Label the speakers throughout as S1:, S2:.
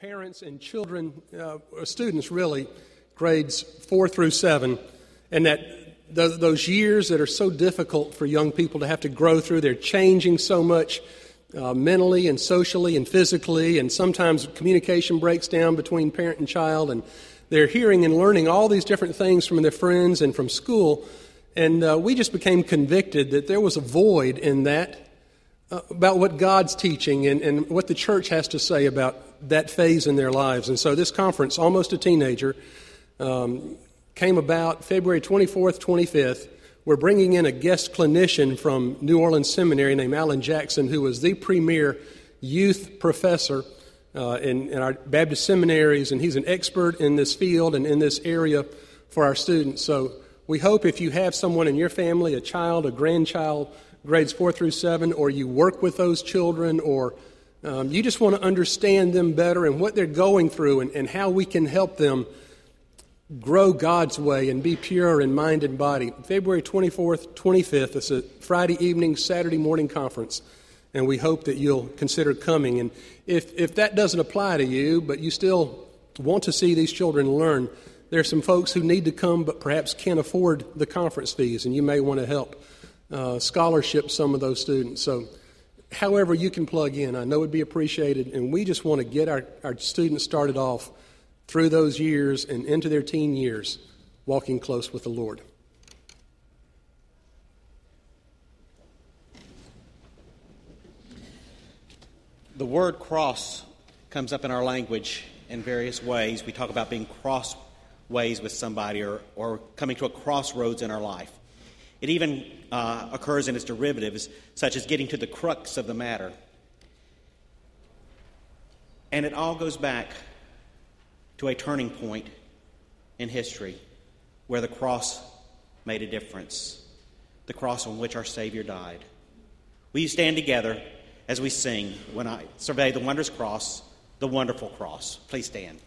S1: parents and children, uh, students really, grades four through seven, and that th- those years that are so difficult for young people to have to grow through, they're changing so much uh, mentally and socially and physically, and sometimes communication breaks down between parent and child, and they're hearing and learning all these different things from their friends and from school. And uh, we just became convicted that there was a void in that about what God's teaching and, and what the church has to say about that phase in their lives. And so this conference, Almost a Teenager, um, came about February 24th, 25th. We're bringing in a guest clinician from New Orleans Seminary named Allen Jackson, who was the premier youth professor uh, in, in our Baptist seminaries, and he's an expert in this field and in this area for our students. So we hope if you have someone in your family, a child, a grandchild, grades four through seven, or you work with those children, or um, you just want to understand them better and what they're going through and, and how we can help them grow God's way and be pure in mind and body. February 24th, 25th, it's a Friday evening, Saturday morning conference, and we hope that you'll consider coming. And if, if that doesn't apply to you, but you still want to see these children learn, there are some folks who need to come but perhaps can't afford the conference fees, and you may want to help uh, scholarship some of those students. So however you can plug in. I know it'd be appreciated, and we just want to get our, our students started off through those years and into their teen years walking close with the Lord.
S2: The word cross comes up in our language in various ways. We talk about being crossways with somebody or, or coming to a crossroads in our life. It even uh, occurs in its derivatives, such as getting to the crux of the matter. And it all goes back to a turning point in history where the cross made a difference, the cross on which our Savior died. Will you stand together as we sing when I survey the wondrous cross, the wonderful cross? Please stand.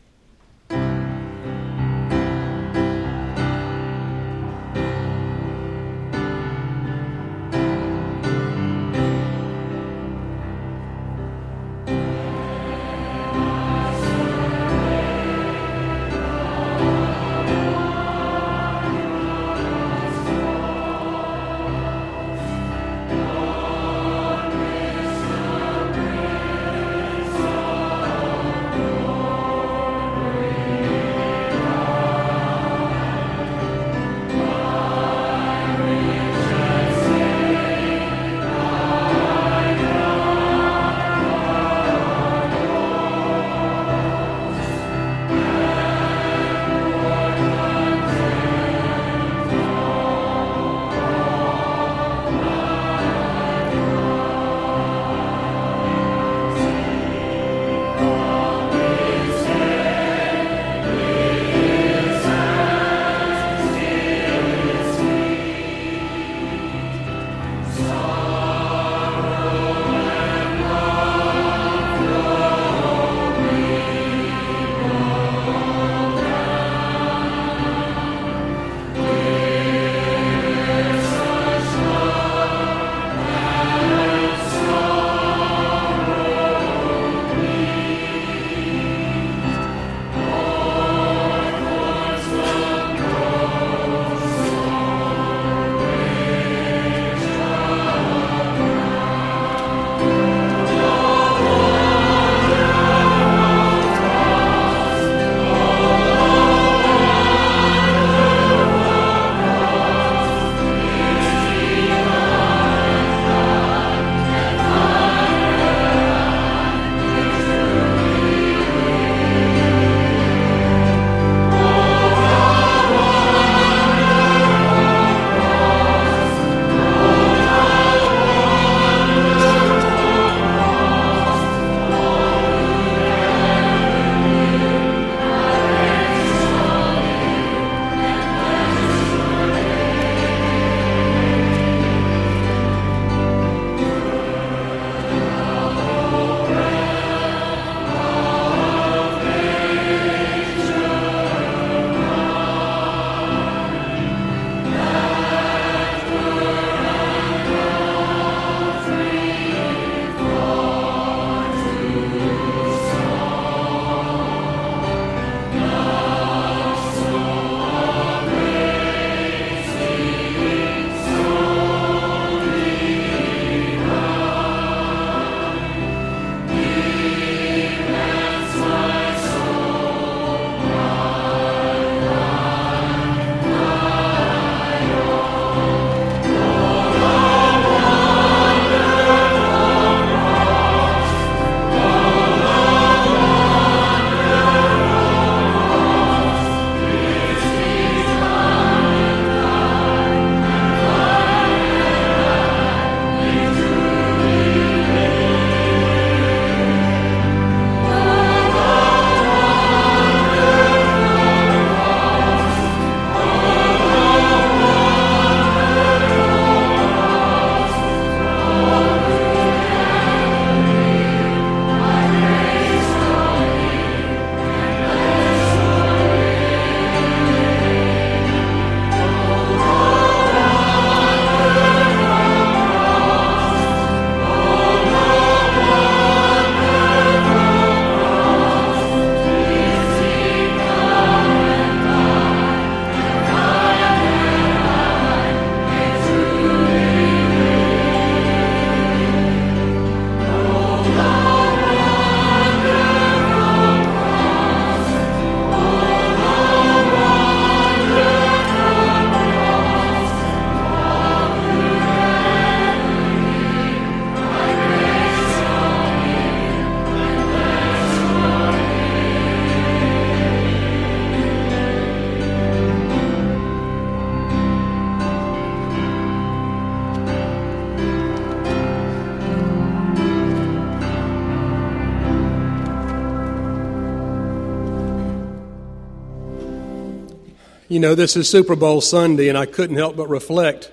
S1: You know, this is Super Bowl Sunday, and I couldn't help but reflect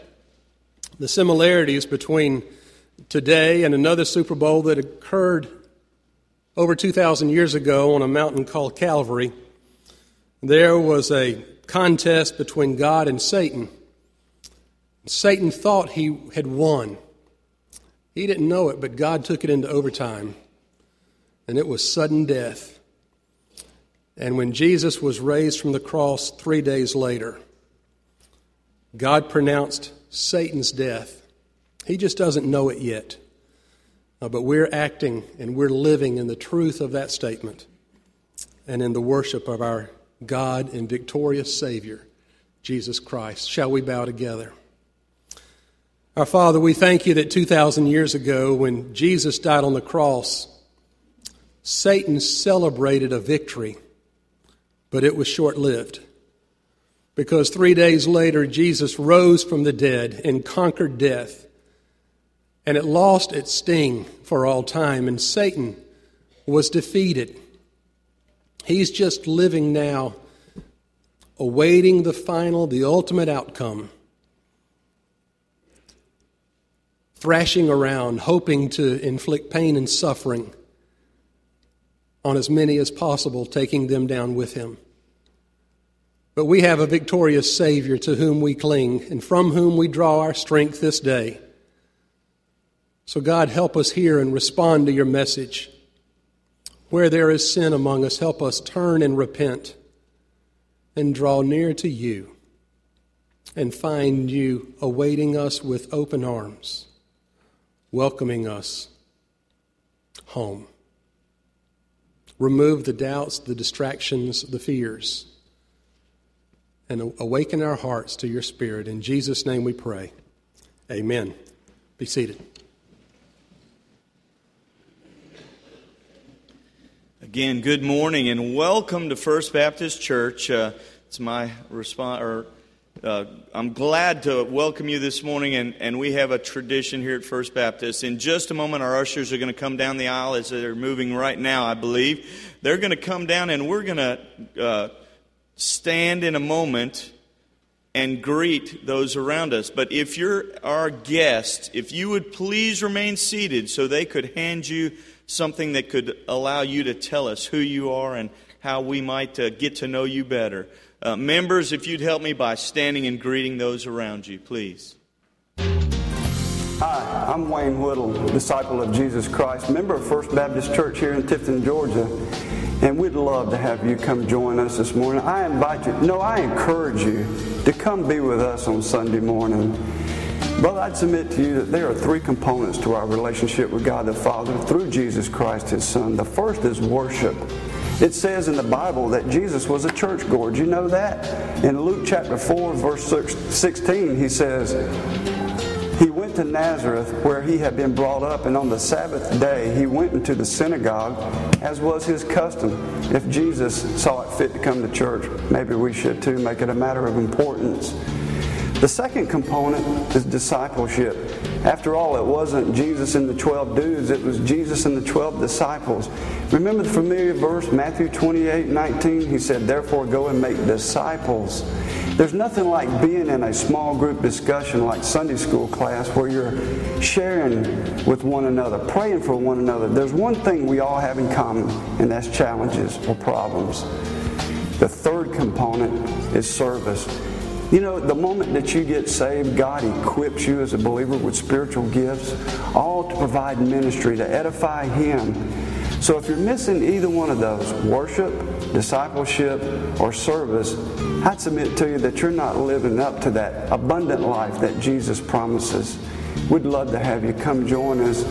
S1: the similarities between today and another Super Bowl that occurred over 2,000 years ago on a mountain called Calvary. There was a contest between God and Satan. Satan thought he had won. He didn't know it, but God took it into overtime, and it was sudden death. And when Jesus was raised from the cross three days later, God pronounced Satan's death. He just doesn't know it yet. Uh, but we're acting and we're living in the truth of that statement and in the worship of our God and victorious Savior, Jesus Christ. Shall we bow together? Our Father, we thank you that 2,000 years ago, when Jesus died on the cross, Satan celebrated a victory but it was short lived. Because three days later, Jesus rose from the dead and conquered death. And it lost its sting for all time, and Satan was defeated. He's just living now, awaiting the final, the ultimate outcome. Thrashing around, hoping to inflict pain and suffering on as many as possible, taking them down with him. But we have a victorious Savior to whom we cling and from whom we draw our strength this day. So, God, help us hear and respond to your message. Where there is sin among us, help us turn and repent and draw near to you and find you awaiting us with open arms, welcoming us home. Remove the doubts, the distractions, the fears, and awaken our hearts to your Spirit. In Jesus' name we pray. Amen. Be seated.
S3: Again, good morning and welcome to First Baptist Church. Uh, it's my response, uh, I'm glad to welcome you this morning, and, and we have a tradition here at First Baptist. In just a moment, our ushers are going to come down the aisle as they're moving right now, I believe. They're going to come down, and we're going to uh, stand in a moment and greet those around us. But if you're our guest, if you would please remain seated so they could hand you something that could allow you to tell us who you are and how we might uh, get to know you better. Uh, members, if you'd help me by standing and greeting those around you, please.
S4: Hi, I'm Wayne Whittle, disciple of Jesus Christ, member of First Baptist Church here in Tifton, Georgia. And we'd love to have you come join us this morning. I invite you, no, I encourage you to come be with us on Sunday morning. Brother, I'd submit to you that there are three components to our relationship with God the Father through Jesus Christ, His Son. The first is worship. It says in the Bible that Jesus was a churchgoer. Do you know that? In Luke chapter 4, verse 16, he says, He went to Nazareth where he had been brought up, and on the Sabbath day he went into the synagogue, as was his custom. If Jesus saw it fit to come to church, maybe we should too make it a matter of importance. The second component is discipleship. After all, it wasn't Jesus and the 12 dudes, it was Jesus and the 12 disciples. Remember the familiar verse, Matthew 28 19? He said, Therefore, go and make disciples. There's nothing like being in a small group discussion like Sunday school class where you're sharing with one another, praying for one another. There's one thing we all have in common, and that's challenges or problems. The third component is service. You know, the moment that you get saved, God equips you as a believer with spiritual gifts, all to provide ministry, to edify Him. So if you're missing either one of those, worship, discipleship, or service, I'd submit to you that you're not living up to that abundant life that Jesus promises. We'd love to have you come join us.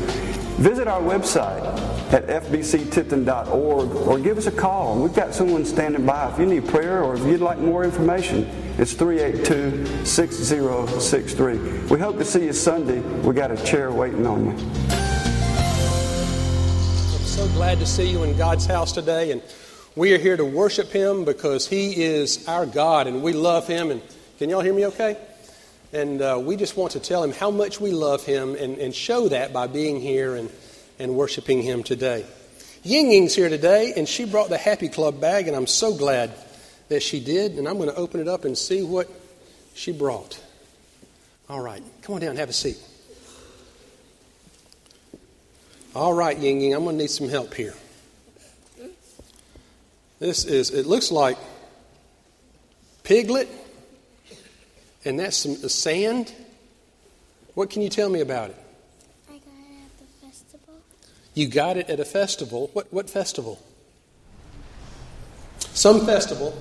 S4: Visit our website at fbctifton.org or give us a call. We've got someone standing by if you need prayer or if you'd like more information. It's 382 6063. We hope to see you Sunday. We got a chair waiting on you.
S1: I'm so glad to see you in God's house today. And we are here to worship Him because He is our God and we love Him. And can y'all hear me okay? And uh, we just want to tell Him how much we love Him and, and show that by being here and, and worshiping Him today. Ying Ying's here today, and she brought the Happy Club bag, and I'm so glad that she did, and I'm going to open it up and see what she brought. All right, come on down, have a seat. All right, Ying Ying, I'm going to need some help here. This is, it looks like piglet, and that's some sand. What can you tell me about it?
S5: I got it at the festival.
S1: You got it at a festival. What, what festival? Some festival.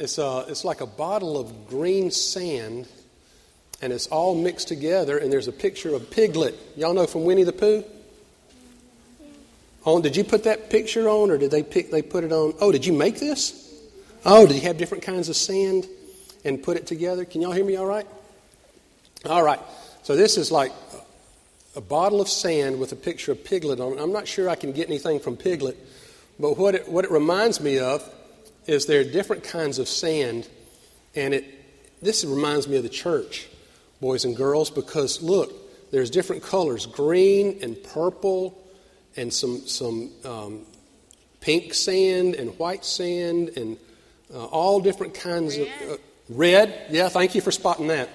S1: It's, uh, it's like a bottle of green sand, and it's all mixed together, and there's a picture of Piglet. Y'all know from Winnie the Pooh? On, did you put that picture on, or did they pick? They put it on. Oh, did you make this? Oh, did you have different kinds of sand and put it together? Can y'all hear me? All right. All right. So this is like a bottle of sand with a picture of Piglet on it. I'm not sure I can get anything from Piglet, but what it, what it reminds me of is there are different kinds of sand, and it this reminds me of the church, boys and girls, because look, there's different colors: green and purple and some, some um, pink sand and white sand and uh, all different kinds red. of. Uh, red, yeah, thank you for spotting that.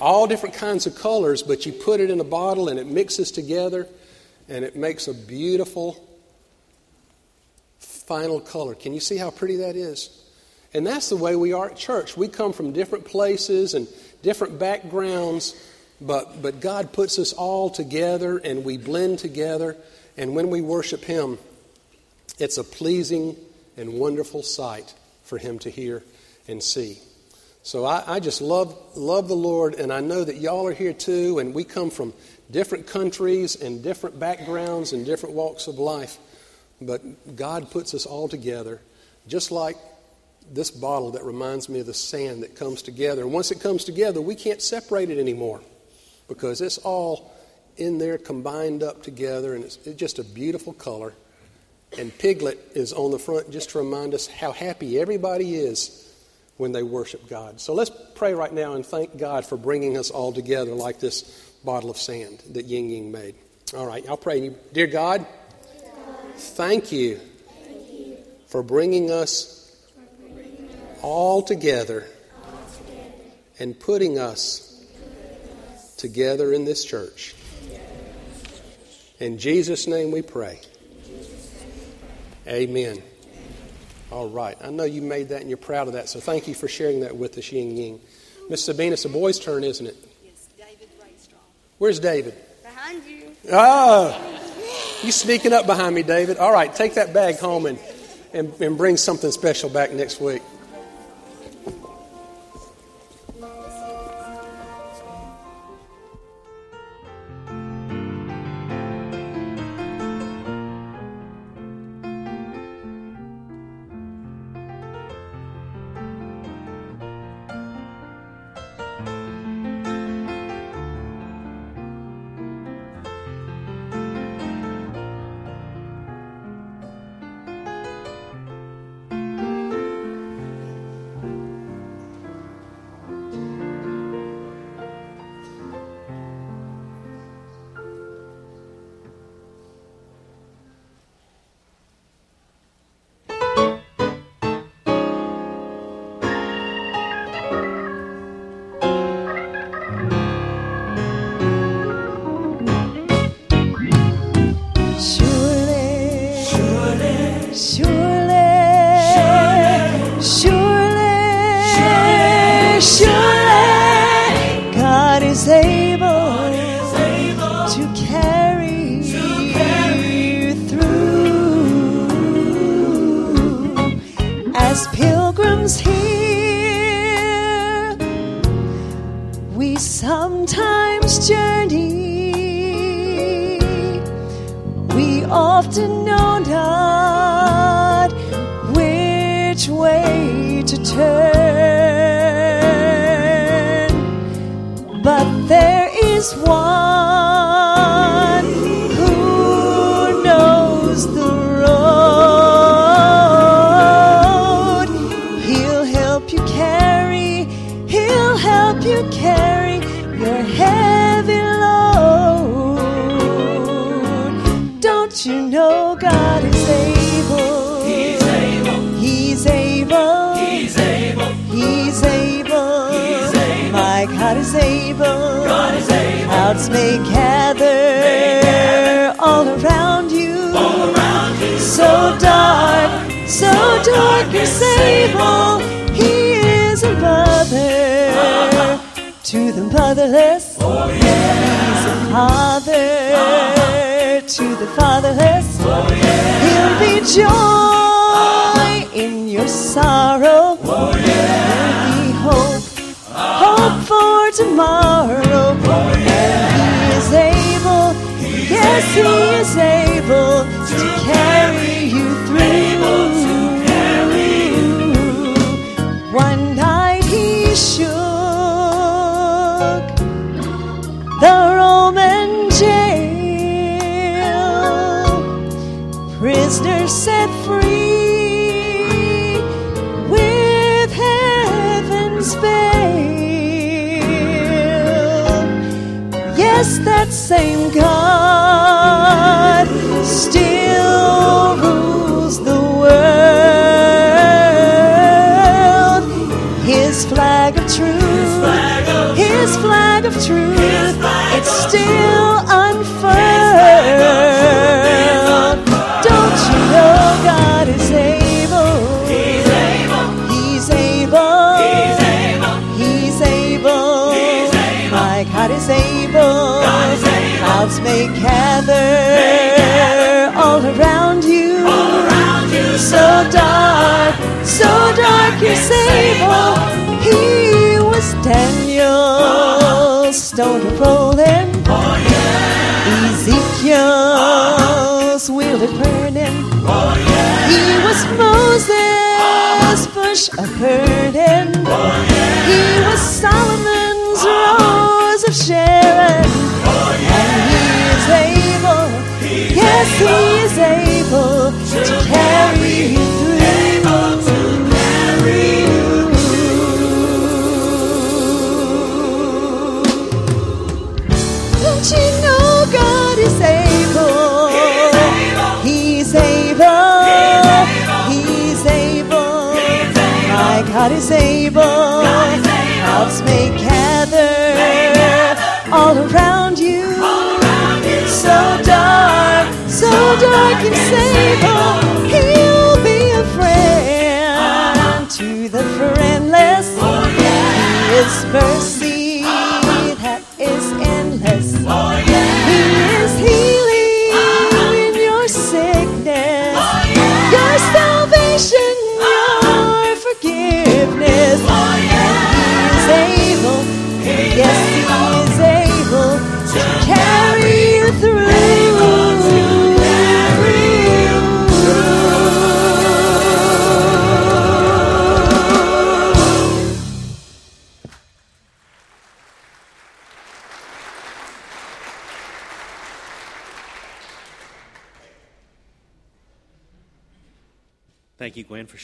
S1: all different kinds of colors, but you put it in a bottle and it mixes together and it makes a beautiful final color. Can you see how pretty that is? And that's the way we are at church. We come from different places and different backgrounds, but, but God puts us all together and we blend together. And when we worship Him, it's a pleasing and wonderful sight for Him to hear and see. So I, I, just love, love the Lord, and I know that y'all are here too, and we come from different countries and different backgrounds and different walks of life. But God puts us all together, just like this bottle that reminds me of the sand that comes together. And once it comes together, we can't separate it anymore because it's all in there combined up together and it's, it's just a beautiful color. And Piglet is on the front just to remind us how happy everybody is when they worship God. So let's pray right now and thank God for bringing us all together like this bottle of sand that Ying Ying made. All right, I'll pray. Dear God, thank you for bringing us all together and putting us together in this church. In Jesus' name we pray. Amen. All right. I know you made that and you're proud of that, so thank you for sharing that with us, Ying Ying. Miss Sabina, it's a boy's turn, isn't it?
S6: Yes, David Raystrong.
S1: Where's David?
S6: Behind you.
S1: Ah! You sneaking up behind me, David. All right, take that bag home and, and, and bring something special back next week.
S7: The motherless. He's a father to the fatherless. He'll be joy in your sorrow. He'll be hope, hope for tomorrow. And he is able, yes, he is able to carry able. He was Daniel, stone to rolling. Ezekiel's wheel of burning. He was Moses, bush of burden. He was Solomon's rose of Sharon. And he is able, yes, he is able to carry God is able. Clouds may gather all around you. So dark, so dark and sable.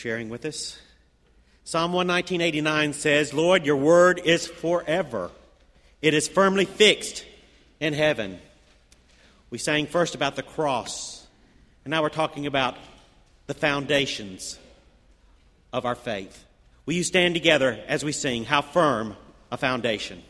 S2: Sharing with us. Psalm 119.89 says, Lord, your word is forever. It is firmly fixed in heaven. We sang first about the cross, and now we're talking about the foundations of our faith. Will you stand together as we sing, How Firm a Foundation?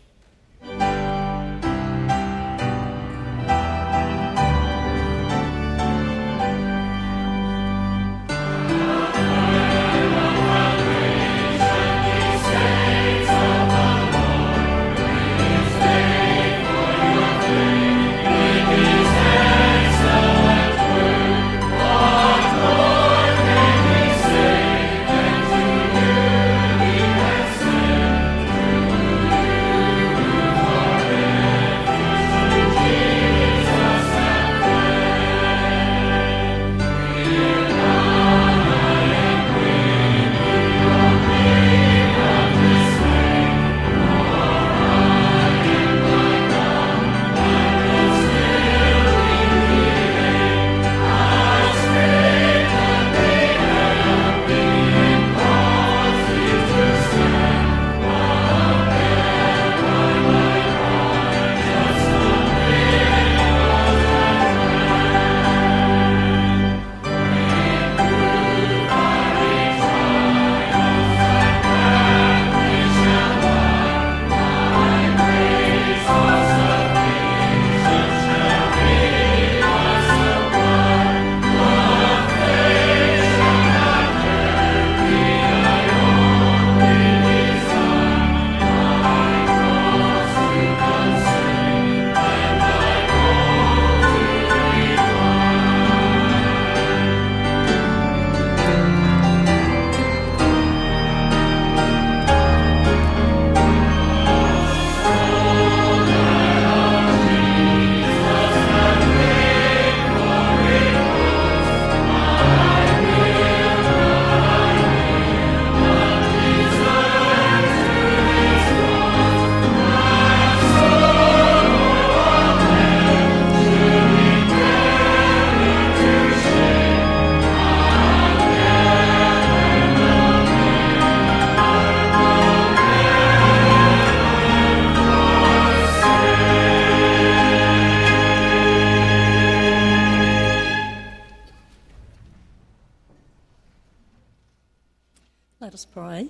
S8: Let us pray.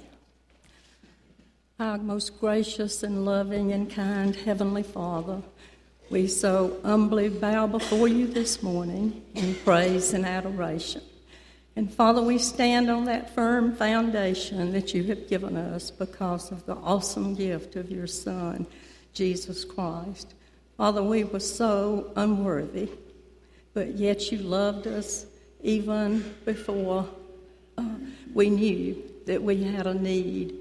S8: Our most gracious and loving and kind Heavenly Father, we so humbly bow before you this morning in praise and adoration. And Father, we stand on that firm foundation that you have given us because of the awesome gift of your Son, Jesus Christ. Father, we were so unworthy, but yet you loved us even before uh, we knew that we had a need.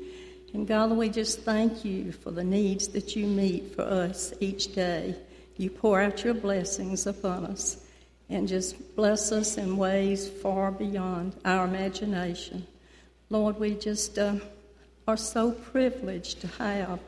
S8: And God, we just thank you for the needs that you meet for us each day. You pour out your blessings upon us and just bless us in ways far beyond our imagination. Lord, we just uh, are so privileged to have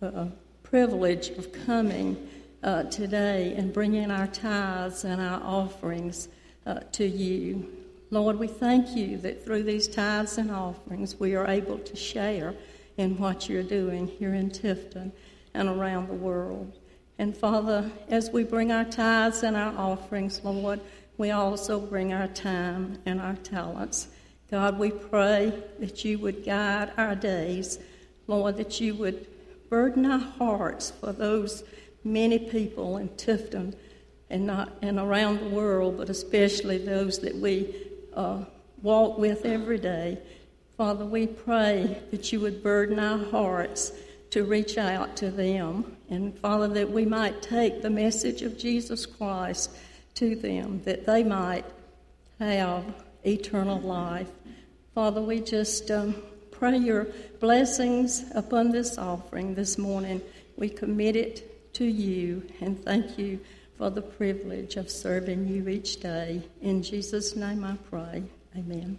S8: the privilege of coming uh, today and bringing our tithes and our offerings uh, to you. Lord, we thank you that through these tithes and offerings we are able to share in what you're doing here in Tifton and around the world. And Father, as we bring our tithes and our offerings, Lord, we also bring our time and our talents. God, we pray that you would guide our days, Lord, that you would burden our hearts for those many people in Tifton and not and around the world, but especially those that we uh, walk with every day. Father, we pray that you would burden our hearts to reach out to them. And Father, that we might take the message of Jesus Christ to them, that they might have eternal life. Father, we just um, pray your blessings upon this offering this morning. We commit it to you and thank you for the privilege of serving you each day. In Jesus' name I pray. Amen.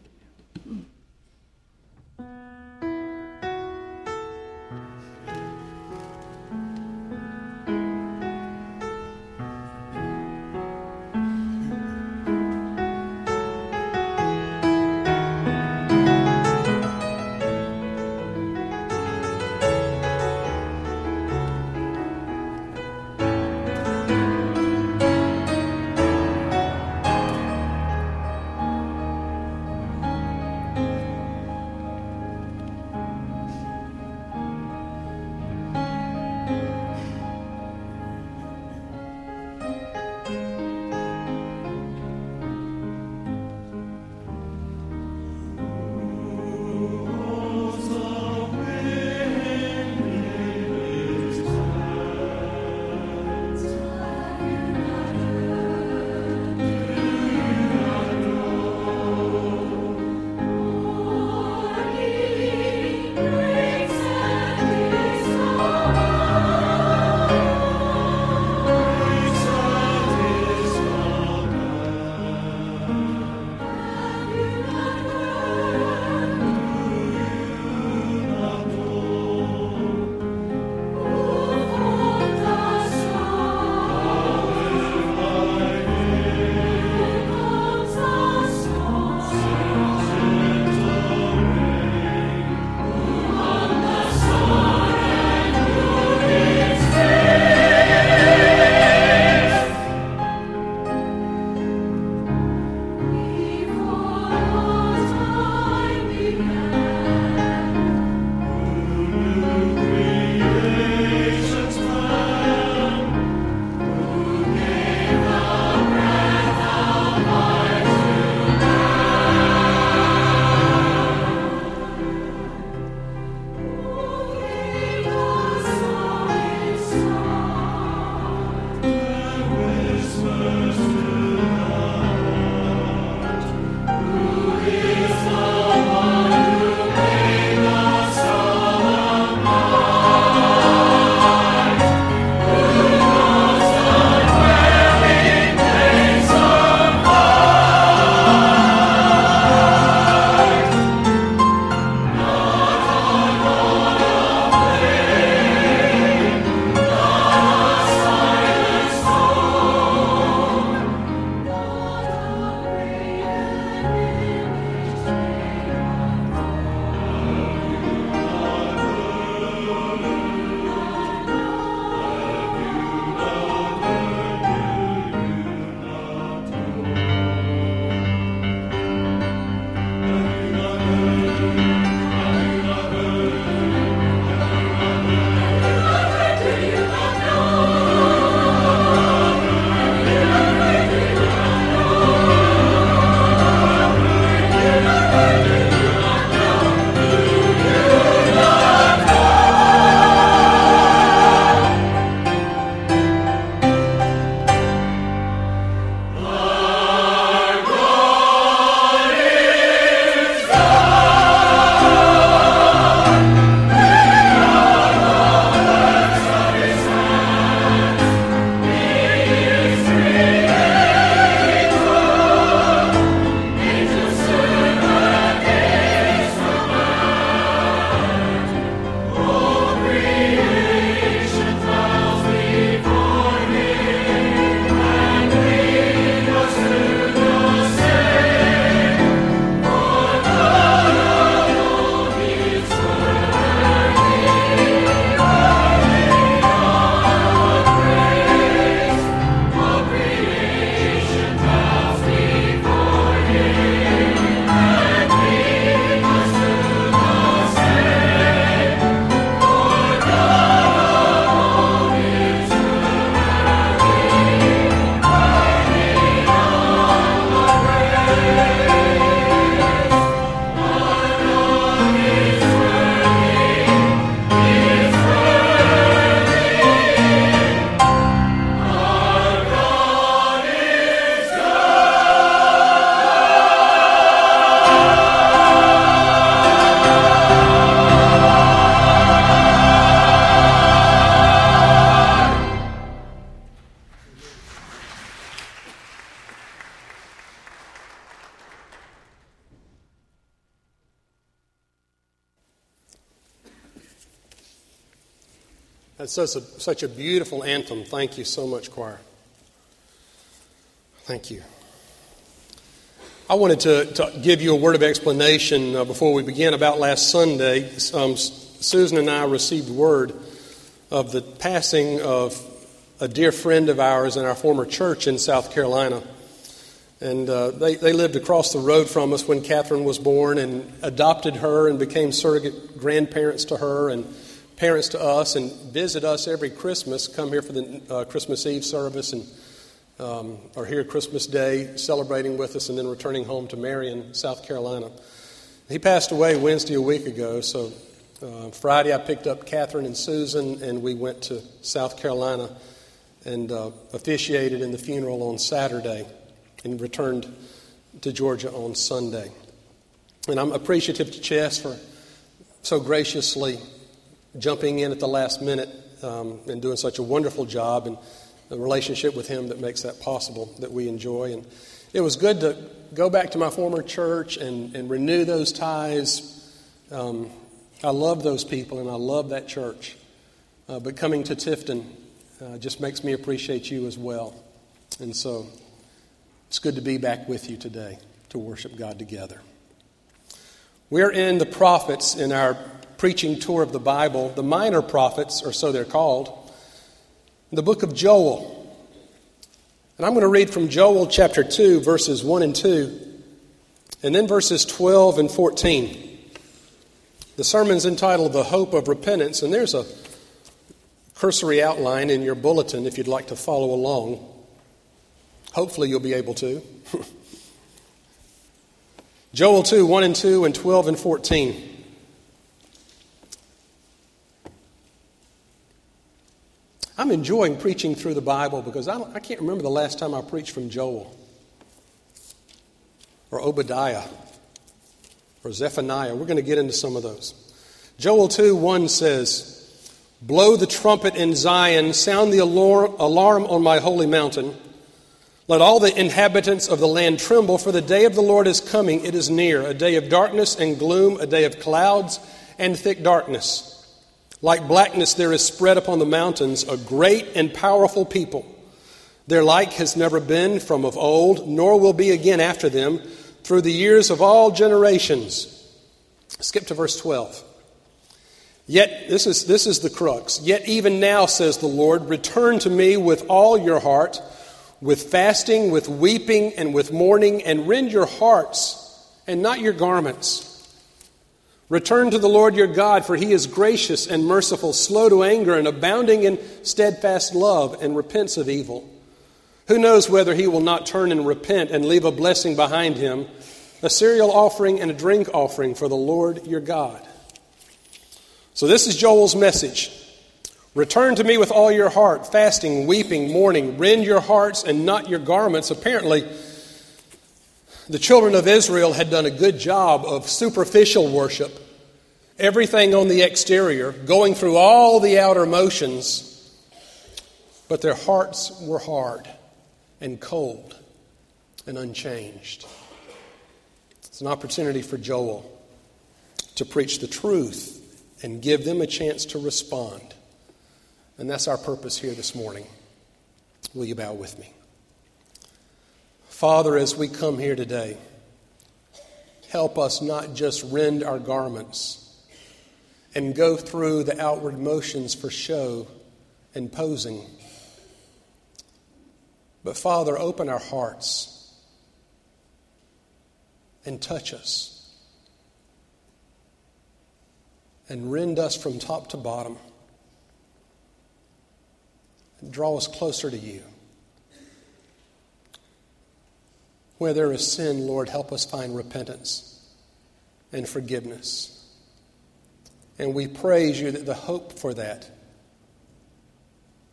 S1: Such a, such a beautiful anthem. Thank you so much, choir. Thank you. I wanted to, to give you a word of explanation uh, before we begin about last Sunday. Um, Susan and I received word of the passing of a dear friend of ours in our former church in South Carolina. And uh, they, they lived across the road from us when Catherine was born and adopted her and became surrogate grandparents to her and parents to us and visit us every Christmas, come here for the uh, Christmas Eve service and um, are here Christmas Day celebrating with us and then returning home to Marion, South Carolina. He passed away Wednesday a week ago, so uh, Friday I picked up Catherine and Susan and we went to South Carolina and uh, officiated in the funeral on Saturday and returned to Georgia on Sunday. And I'm appreciative to Chess for so graciously jumping in at the last minute um, and doing such a wonderful job and the relationship with him that makes that possible that we enjoy. And it was good to go back to my former church and, and renew those ties. Um, I love those people and I love that church. Uh, but coming to Tifton uh, just makes me appreciate you as well. And so it's good to be back with you today to worship God together. We're in the prophets in our preaching tour of the Bible, the minor prophets, or so they're called, the book of Joel. And I'm going to read from Joel chapter 2, verses 1 and 2, and then verses 12 and 14. The sermon's entitled The Hope of Repentance, and there's a cursory outline in your bulletin if you'd like to follow along. Hopefully, you'll be able to. Joel 2, 1 and 2, and 12 and 14. I'm enjoying preaching through the Bible because I, I can't remember the last time I preached from Joel or Obadiah or Zephaniah. We're going to get into some of those. Joel 2 1 says, Blow the trumpet in Zion, sound the alarm on my holy mountain. Let all the inhabitants of the land tremble, for the day of the Lord is coming. It is near, a day of darkness and gloom, a day of clouds and thick darkness. Like blackness, there is spread upon the mountains a great and powerful people. Their like has never been from of old, nor will be again after them through the years of all generations. Skip to verse 12. Yet, this is, this is the crux. Yet, even now, says the Lord, return to me with all your heart, with fasting, with weeping, and with mourning, and rend your hearts and not your garments. Return to the Lord your God, for he is gracious and merciful, slow to anger, and abounding in steadfast love, and repents of evil. Who knows whether he will not turn and repent and leave a blessing behind him, a cereal offering and a drink offering for the Lord your God? So, this is Joel's message. Return to me with all your heart, fasting, weeping, mourning. Rend your hearts and not your garments. Apparently, the children of Israel had done a good job of superficial worship, everything on the exterior, going through all the outer motions, but their hearts were hard and cold and unchanged. It's an opportunity for Joel to preach the truth and give them a chance to respond. And that's our purpose here this morning. Will you bow with me? Father, as we come here today, help us not just rend our garments and go through the outward motions for show and posing. But Father, open our hearts and touch us and rend us from top to bottom and draw us closer to you. Where there is sin, Lord, help us find repentance and forgiveness. And we praise you that the hope for that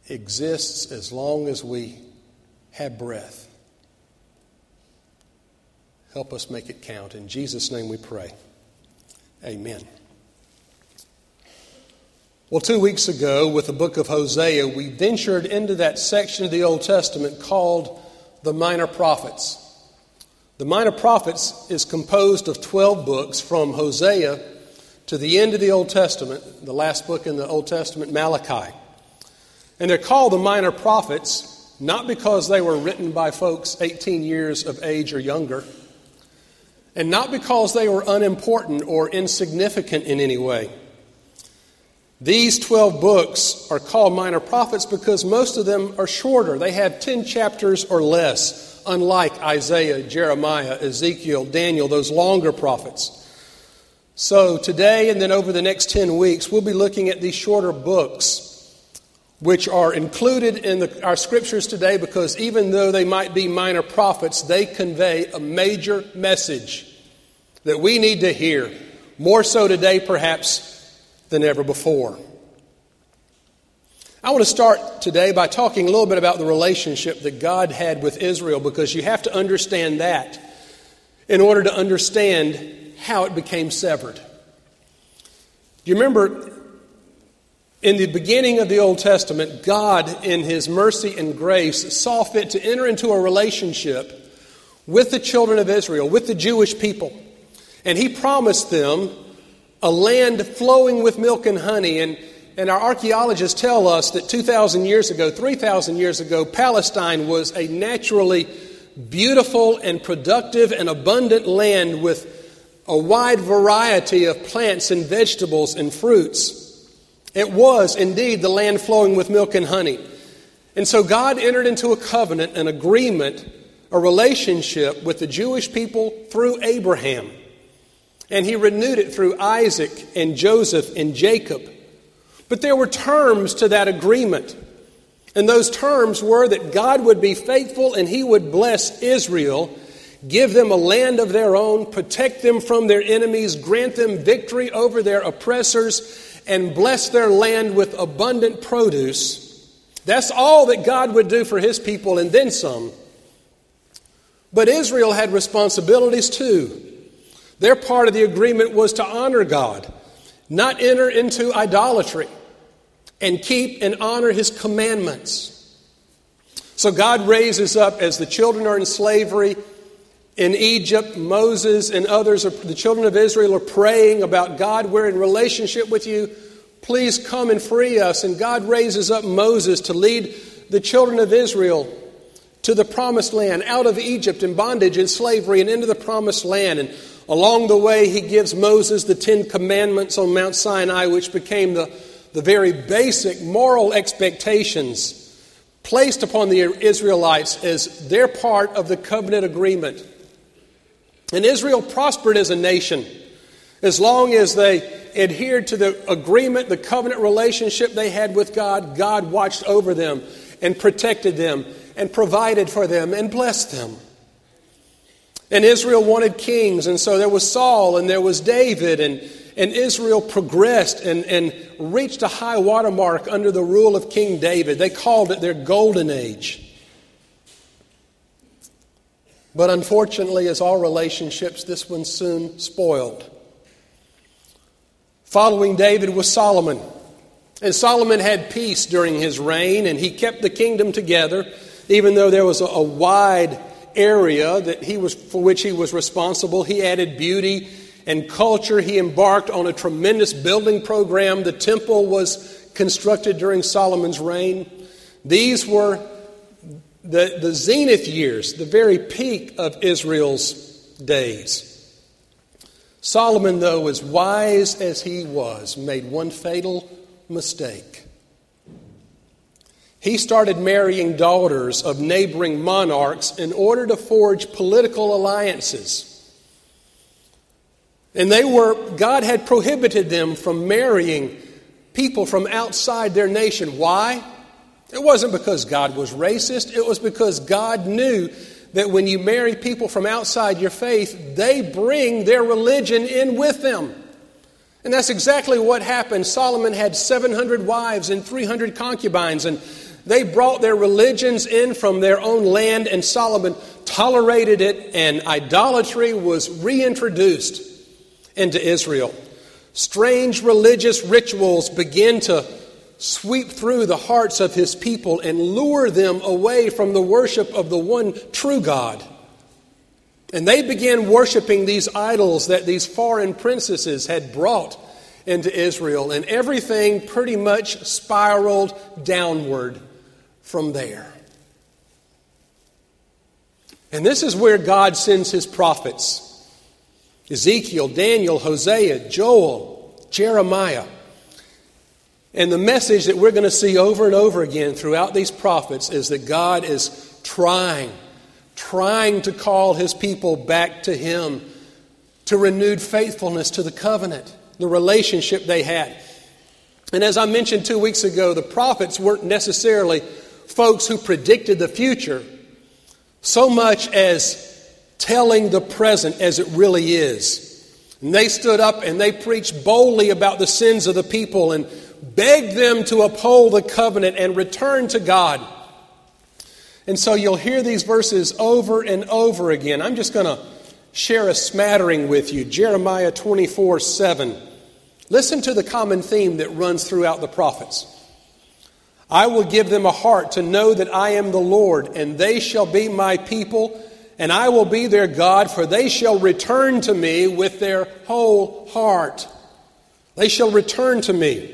S1: exists as long as we have breath. Help us make it count. In Jesus' name we pray. Amen. Well, two weeks ago, with the book of Hosea, we ventured into that section of the Old Testament called the Minor Prophets. The Minor Prophets is composed of 12 books from Hosea to the end of the Old Testament, the last book in the Old Testament, Malachi. And they're called the minor prophets not because they were written by folks 18 years of age or younger, and not because they were unimportant or insignificant in any way. These 12 books are called minor prophets because most of them are shorter. They have 10 chapters or less, unlike Isaiah, Jeremiah, Ezekiel, Daniel, those longer prophets. So today and then over the next 10 weeks, we'll be looking at these shorter books which are included in the, our scriptures today because even though they might be minor prophets, they convey a major message that we need to hear, more so today perhaps than ever before. I want to start today by talking a little bit about the relationship that God had with Israel because you have to understand that in order to understand how it became severed. Do you remember in the beginning of the Old Testament, God, in His mercy and grace, saw fit to enter into a relationship with the children of Israel, with the Jewish people. And He promised them a land flowing with milk and honey. And, and our archaeologists tell us that 2,000 years ago, 3,000 years ago, Palestine was a naturally beautiful and productive and abundant land with a wide variety of plants and vegetables and fruits. It was indeed the land flowing with milk and honey. And so God entered into a covenant, an agreement, a relationship with the Jewish people through Abraham. And he renewed it through Isaac and Joseph and Jacob. But there were terms to that agreement. And those terms were that God would be faithful and he would bless Israel, give them a land of their own, protect them from their enemies, grant them victory over their oppressors, and bless their land with abundant produce. That's all that God would do for his people and then some. But Israel had responsibilities too. Their part of the agreement was to honor God, not enter into idolatry, and keep and honor his commandments. So God raises up as the children are in slavery in Egypt, Moses and others, are, the children of Israel, are praying about God, we're in relationship with you. Please come and free us. And God raises up Moses to lead the children of Israel to the promised land, out of Egypt in bondage and slavery, and into the promised land. And along the way, he gives Moses the Ten Commandments on Mount Sinai, which became the, the very basic moral expectations placed upon the Israelites as their part of the covenant agreement. And Israel prospered as a nation as long as they adhered to the agreement, the covenant relationship they had with God. God watched over them and protected them and provided for them and blessed them. And Israel wanted kings, and so there was Saul and there was David, and, and Israel progressed and, and reached a high watermark under the rule of King David. They called it their golden age. But unfortunately, as all relationships, this one soon spoiled. Following David was Solomon. And Solomon had peace during his reign, and he kept the kingdom together, even though there was a, a wide area that he was, for which he was responsible. He added beauty and culture. He embarked on a tremendous building program. The temple was constructed during Solomon's reign. These were the, the zenith years, the very peak of Israel's days. Solomon, though, as wise as he was, made one fatal mistake. He started marrying daughters of neighboring monarchs in order to forge political alliances. And they were, God had prohibited them from marrying people from outside their nation. Why? It wasn't because God was racist, it was because God knew that when you marry people from outside your faith, they bring their religion in with them. And that's exactly what happened. Solomon had 700 wives and 300 concubines, and they brought their religions in from their own land, and Solomon tolerated it, and idolatry was reintroduced into Israel. Strange religious rituals begin to sweep through the hearts of his people and lure them away from the worship of the one true God. And they began worshiping these idols that these foreign princesses had brought into Israel, and everything pretty much spiraled downward from there. And this is where God sends his prophets Ezekiel, Daniel, Hosea, Joel, Jeremiah. And the message that we're going to see over and over again throughout these prophets is that God is trying, trying to call his people back to him, to renewed faithfulness to the covenant, the relationship they had. And as I mentioned two weeks ago, the prophets weren't necessarily folks who predicted the future so much as telling the present as it really is. And they stood up and they preached boldly about the sins of the people and begged them to uphold the covenant and return to God. And so you'll hear these verses over and over again. I'm just going to share a smattering with you. Jeremiah 24 7. Listen to the common theme that runs throughout the prophets. I will give them a heart to know that I am the Lord, and they shall be my people, and I will be their God, for they shall return to me with their whole heart. They shall return to me.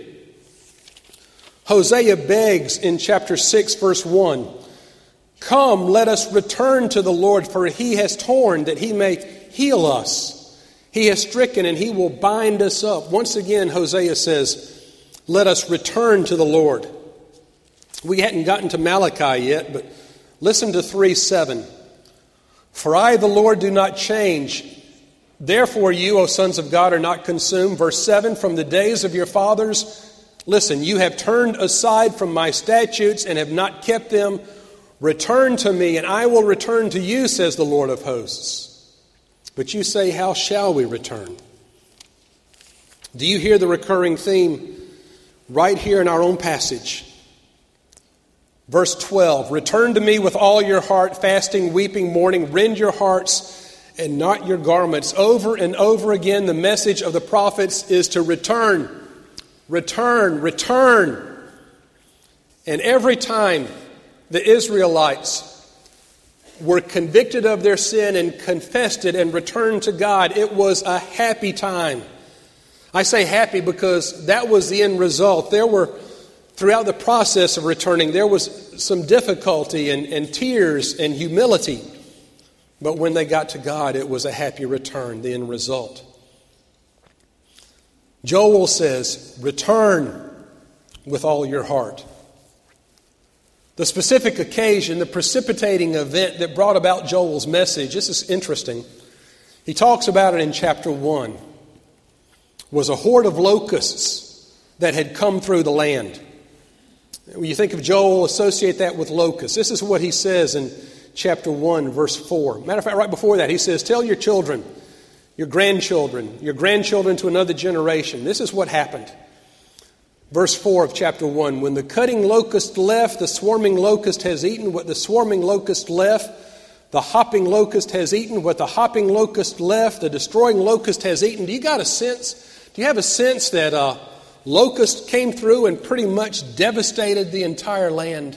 S1: Hosea begs in chapter 6, verse 1 Come, let us return to the Lord, for he has torn that he may heal us. He has stricken and he will bind us up. Once again, Hosea says, Let us return to the Lord. We hadn't gotten to Malachi yet, but listen to 3 7. For I, the Lord, do not change. Therefore, you, O sons of God, are not consumed. Verse 7 From the days of your fathers, listen, you have turned aside from my statutes and have not kept them. Return to me, and I will return to you, says the Lord of hosts. But you say, How shall we return? Do you hear the recurring theme right here in our own passage? Verse 12 Return to me with all your heart, fasting, weeping, mourning, rend your hearts and not your garments. Over and over again, the message of the prophets is to return, return, return. And every time the Israelites were convicted of their sin and confessed it and returned to God, it was a happy time. I say happy because that was the end result. There were throughout the process of returning, there was some difficulty and, and tears and humility. But when they got to God, it was a happy return, the end result. Joel says, Return with all your heart. The specific occasion, the precipitating event that brought about Joel's message, this is interesting. He talks about it in chapter 1, was a horde of locusts that had come through the land. When you think of Joel, associate that with locusts. This is what he says in chapter 1, verse 4. Matter of fact, right before that, he says, Tell your children, your grandchildren, your grandchildren to another generation. This is what happened. Verse 4 of chapter 1 When the cutting locust left, the swarming locust has eaten what the swarming locust left. The hopping locust has eaten what the hopping locust left. The destroying locust has eaten. Do you got a sense? Do you have a sense that uh, Locusts came through and pretty much devastated the entire land.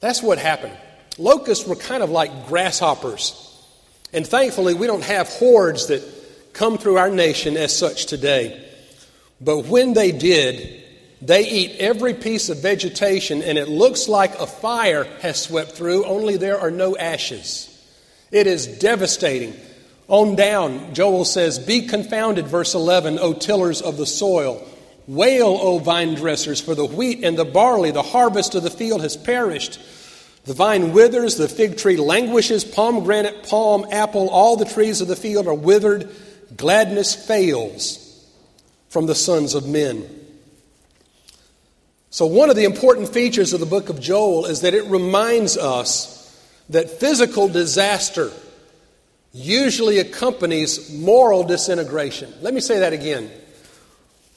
S1: That's what happened. Locusts were kind of like grasshoppers. And thankfully, we don't have hordes that come through our nation as such today. But when they did, they eat every piece of vegetation, and it looks like a fire has swept through, only there are no ashes. It is devastating. On down, Joel says, Be confounded, verse 11, O tillers of the soil. Wail, O vine dressers, for the wheat and the barley, the harvest of the field has perished. The vine withers, the fig tree languishes, pomegranate, palm, apple, all the trees of the field are withered. Gladness fails from the sons of men. So, one of the important features of the book of Joel is that it reminds us that physical disaster usually accompanies moral disintegration. Let me say that again.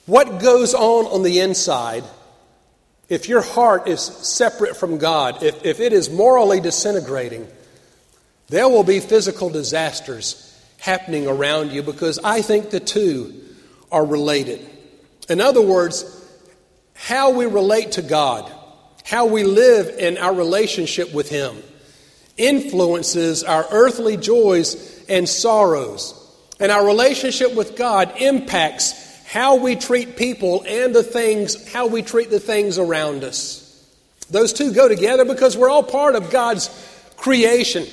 S1: What goes on on the inside, if your heart is separate from God, if, if it is morally disintegrating, there will be physical disasters happening around you because I think the two are related. In other words, how we relate to God, how we live in our relationship with Him, influences our earthly joys and sorrows. And our relationship with God impacts how we treat people and the things, how we treat the things around us. Those two go together because we're all part of God's creation.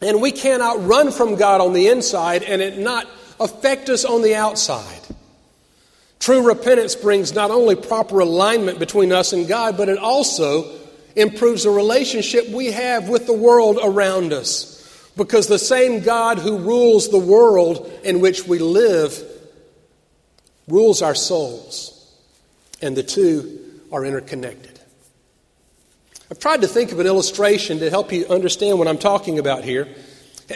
S1: And we cannot run from God on the inside and it not affect us on the outside. True repentance brings not only proper alignment between us and God, but it also improves the relationship we have with the world around us. Because the same God who rules the world in which we live rules our souls, and the two are interconnected. I've tried to think of an illustration to help you understand what I'm talking about here.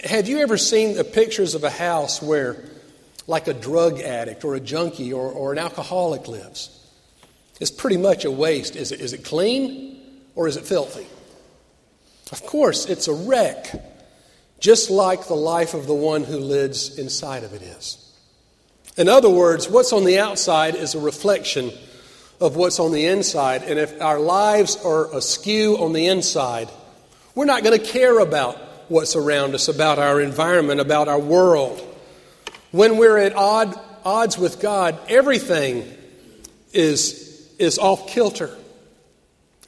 S1: Have you ever seen the pictures of a house where, like a drug addict or a junkie or, or an alcoholic lives? It's pretty much a waste. Is it, is it clean or is it filthy? Of course, it's a wreck, just like the life of the one who lives inside of it is. In other words, what's on the outside is a reflection of what's on the inside. And if our lives are askew on the inside, we're not going to care about what's around us, about our environment, about our world. When we're at odd, odds with God, everything is, is off kilter.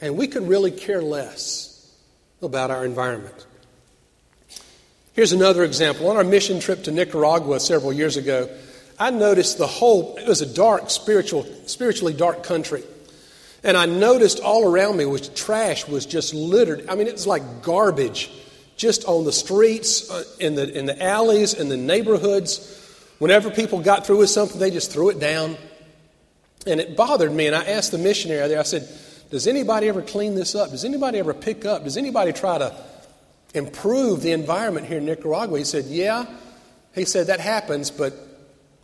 S1: And we could really care less about our environment. Here's another example. On our mission trip to Nicaragua several years ago, I noticed the whole, it was a dark, spiritual, spiritually dark country. And I noticed all around me was trash was just littered. I mean, it was like garbage just on the streets, uh, in, the, in the alleys, in the neighborhoods. Whenever people got through with something, they just threw it down. And it bothered me. And I asked the missionary there, I said, Does anybody ever clean this up? Does anybody ever pick up? Does anybody try to improve the environment here in Nicaragua? He said, Yeah. He said, That happens, but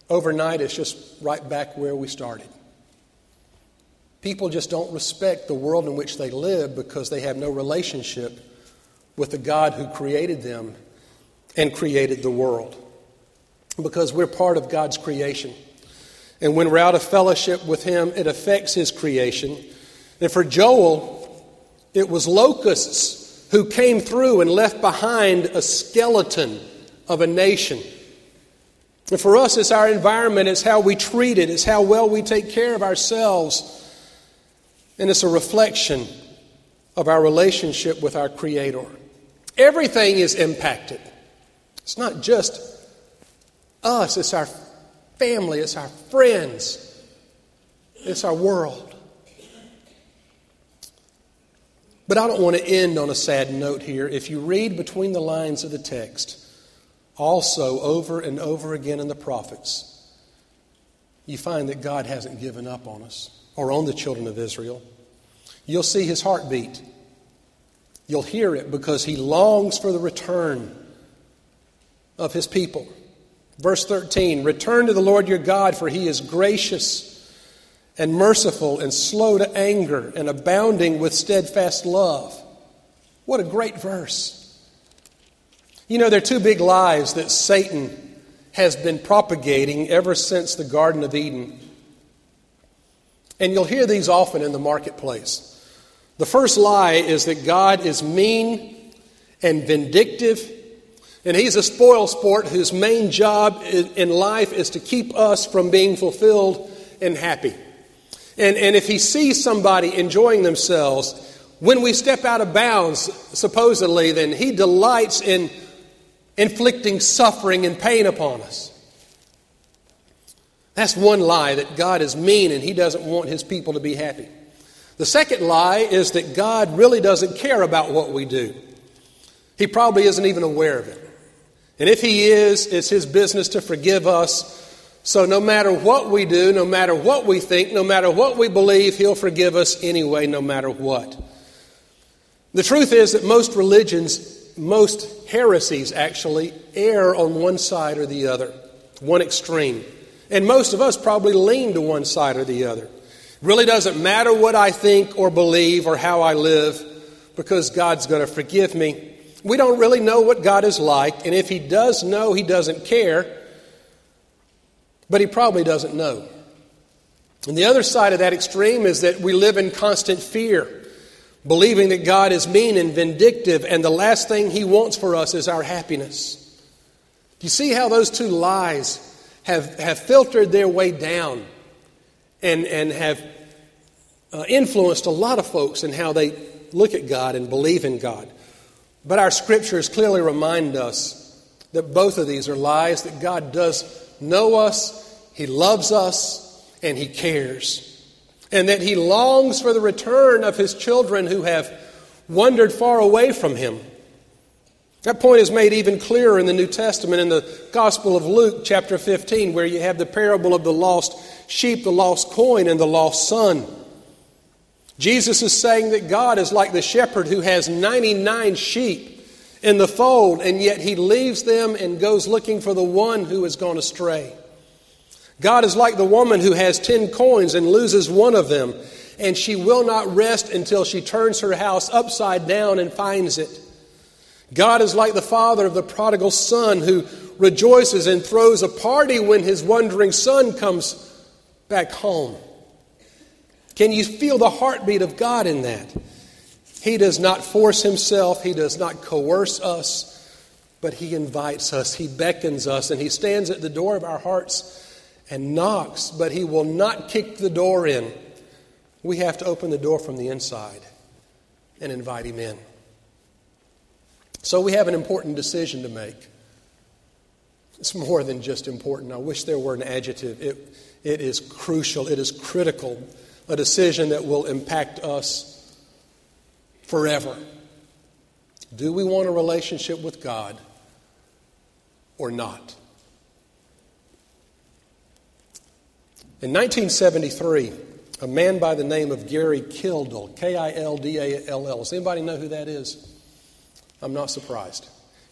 S1: Overnight, it's just right back where we started. People just don't respect the world in which they live because they have no relationship with the God who created them and created the world. Because we're part of God's creation. And when we're out of fellowship with Him, it affects His creation. And for Joel, it was locusts who came through and left behind a skeleton of a nation. And for us, it's our environment, it's how we treat it, it's how well we take care of ourselves. And it's a reflection of our relationship with our Creator. Everything is impacted. It's not just us, it's our family, it's our friends, it's our world. But I don't want to end on a sad note here. If you read between the lines of the text, also, over and over again in the prophets, you find that God hasn't given up on us or on the children of Israel. You'll see his heartbeat. You'll hear it because he longs for the return of his people. Verse 13 Return to the Lord your God, for he is gracious and merciful and slow to anger and abounding with steadfast love. What a great verse. You know, there are two big lies that Satan has been propagating ever since the Garden of Eden. And you'll hear these often in the marketplace. The first lie is that God is mean and vindictive, and he's a spoil sport whose main job in life is to keep us from being fulfilled and happy. And, and if he sees somebody enjoying themselves, when we step out of bounds, supposedly, then he delights in inflicting suffering and pain upon us. That's one lie that God is mean and He doesn't want His people to be happy. The second lie is that God really doesn't care about what we do. He probably isn't even aware of it. And if He is, it's His business to forgive us. So no matter what we do, no matter what we think, no matter what we believe, He'll forgive us anyway, no matter what. The truth is that most religions most heresies actually err on one side or the other, one extreme. And most of us probably lean to one side or the other. Really doesn't matter what I think or believe or how I live because God's going to forgive me. We don't really know what God is like, and if He does know, He doesn't care, but He probably doesn't know. And the other side of that extreme is that we live in constant fear believing that God is mean and vindictive, and the last thing He wants for us is our happiness. Do you see how those two lies have, have filtered their way down and, and have uh, influenced a lot of folks in how they look at God and believe in God. But our scriptures clearly remind us that both of these are lies, that God does know us, He loves us, and He cares. And that He longs for the return of His children who have wandered far away from Him. That point is made even clearer in the New Testament in the Gospel of Luke, chapter 15, where you have the parable of the lost sheep, the lost coin, and the lost son. Jesus is saying that God is like the shepherd who has 99 sheep in the fold, and yet he leaves them and goes looking for the one who has gone astray. God is like the woman who has 10 coins and loses one of them, and she will not rest until she turns her house upside down and finds it. God is like the father of the prodigal son who rejoices and throws a party when his wandering son comes back home. Can you feel the heartbeat of God in that? He does not force himself, he does not coerce us, but he invites us, he beckons us, and he stands at the door of our hearts and knocks, but he will not kick the door in. We have to open the door from the inside and invite him in. So we have an important decision to make. It's more than just important. I wish there were an adjective. It, it is crucial, it is critical, a decision that will impact us forever. Do we want a relationship with God or not? In 1973, a man by the name of Gary Kildall, K I L D A L L, does anybody know who that is? I'm not surprised.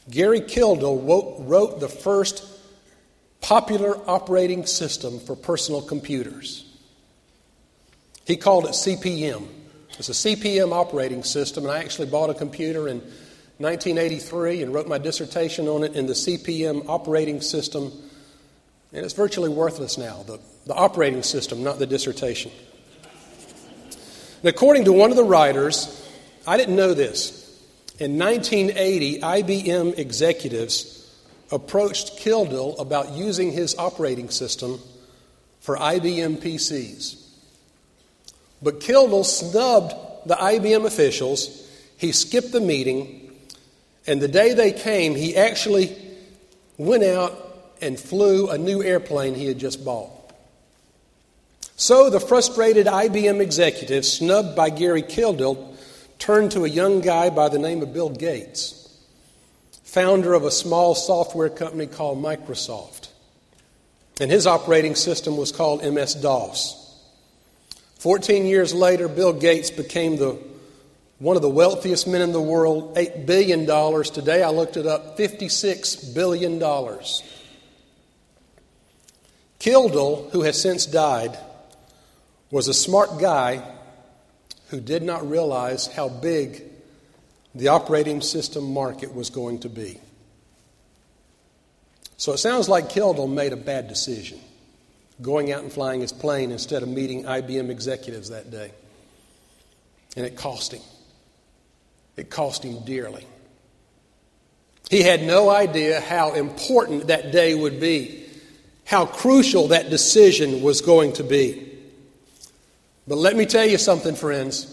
S1: Gary Kildall wrote, wrote the first popular operating system for personal computers. He called it CP/M. It's a CP/M operating system, and I actually bought a computer in 1983 and wrote my dissertation on it in the CP/M operating system, and it's virtually worthless now, the, the operating system, not the dissertation. And according to one of the writers, I didn't know this. In 1980, IBM executives approached Kildall about using his operating system for IBM PCs. But Kildall snubbed the IBM officials. He skipped the meeting, and the day they came, he actually went out and flew a new airplane he had just bought. So the frustrated IBM executive, snubbed by Gary Kildall, turned to a young guy by the name of Bill Gates, founder of a small software company called Microsoft. And his operating system was called MS DOS. Fourteen years later, Bill Gates became the, one of the wealthiest men in the world, $8 billion. Today, I looked it up, $56 billion. Kildall, who has since died, was a smart guy who did not realize how big the operating system market was going to be. So it sounds like Kildall made a bad decision going out and flying his plane instead of meeting IBM executives that day. And it cost him. It cost him dearly. He had no idea how important that day would be, how crucial that decision was going to be. But let me tell you something, friends.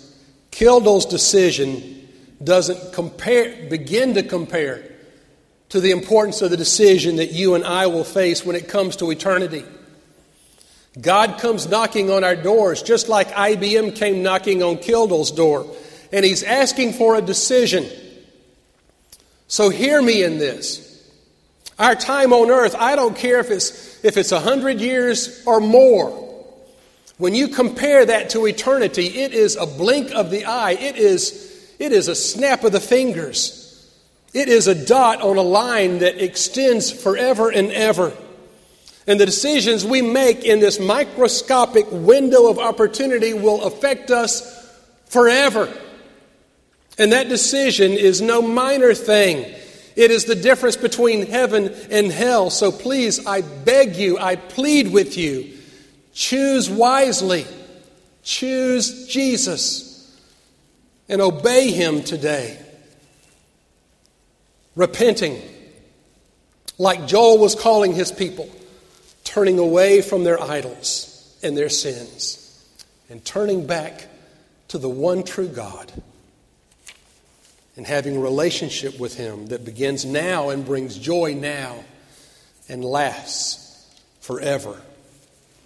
S1: Kildall's decision doesn't compare, begin to compare to the importance of the decision that you and I will face when it comes to eternity. God comes knocking on our doors, just like IBM came knocking on Kildall's door, and He's asking for a decision. So hear me in this. Our time on earth, I don't care if it's if it's a hundred years or more. When you compare that to eternity, it is a blink of the eye. It is, it is a snap of the fingers. It is a dot on a line that extends forever and ever. And the decisions we make in this microscopic window of opportunity will affect us forever. And that decision is no minor thing. It is the difference between heaven and hell. So please, I beg you, I plead with you Choose wisely. Choose Jesus and obey Him today. Repenting, like Joel was calling his people, turning away from their idols and their sins and turning back to the one true God and having a relationship with Him that begins now and brings joy now and lasts forever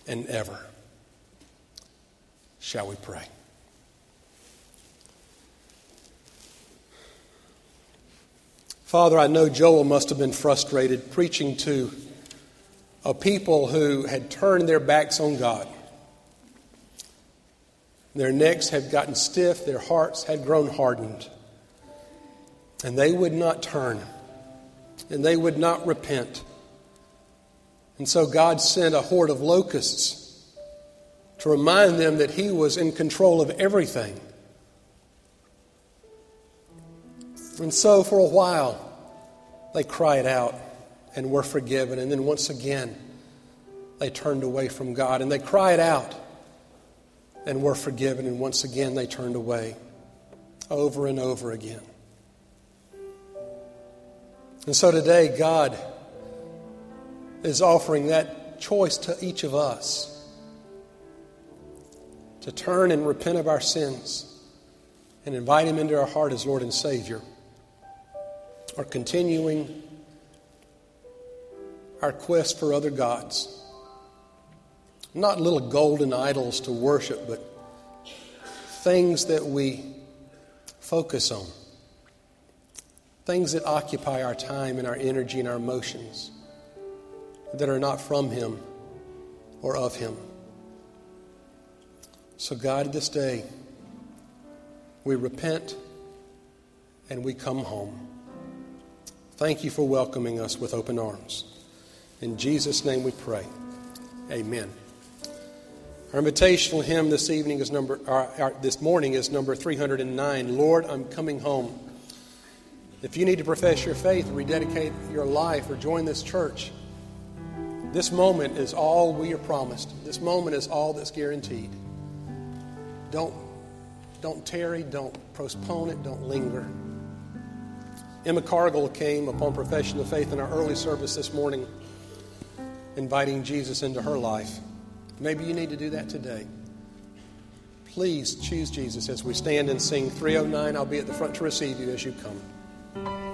S1: and ever. Shall we pray? Father, I know Joel must have been frustrated preaching to a people who had turned their backs on God. Their necks had gotten stiff, their hearts had grown hardened. And they would not turn, and they would not repent. And so God sent a horde of locusts to remind them that He was in control of everything. And so for a while, they cried out and were forgiven. And then once again, they turned away from God. And they cried out and were forgiven. And once again, they turned away over and over again. And so today, God is offering that choice to each of us to turn and repent of our sins and invite Him into our heart as Lord and Savior, or continuing our quest for other gods. Not little golden idols to worship, but things that we focus on, things that occupy our time and our energy and our emotions that are not from Him or of Him. So, God, this day, we repent and we come home. Thank you for welcoming us with open arms. In Jesus' name we pray. Amen. Our invitational hymn this evening is number, this morning is number 309. Lord, I'm coming home. If you need to profess your faith, rededicate your life, or join this church, this moment is all we are promised. This moment is all that's guaranteed. Don't, don't tarry, don't postpone it, don't linger. Emma Cargill came upon profession of faith in our early service this morning, inviting Jesus into her life. Maybe you need to do that today. Please choose Jesus as we stand and sing 309. I'll be at the front to receive you as you come. Ministries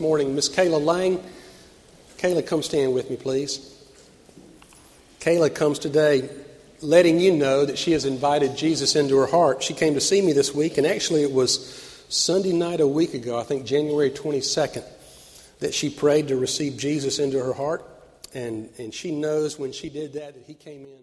S1: morning. Miss Kayla Lang. Kayla, come stand with me, please. Kayla comes today letting you know that she has invited Jesus into her heart. She came to see me this week, and actually it was Sunday night a week ago, I think January 22nd, that she prayed to receive Jesus into her heart. And, and she knows when she did that that He came in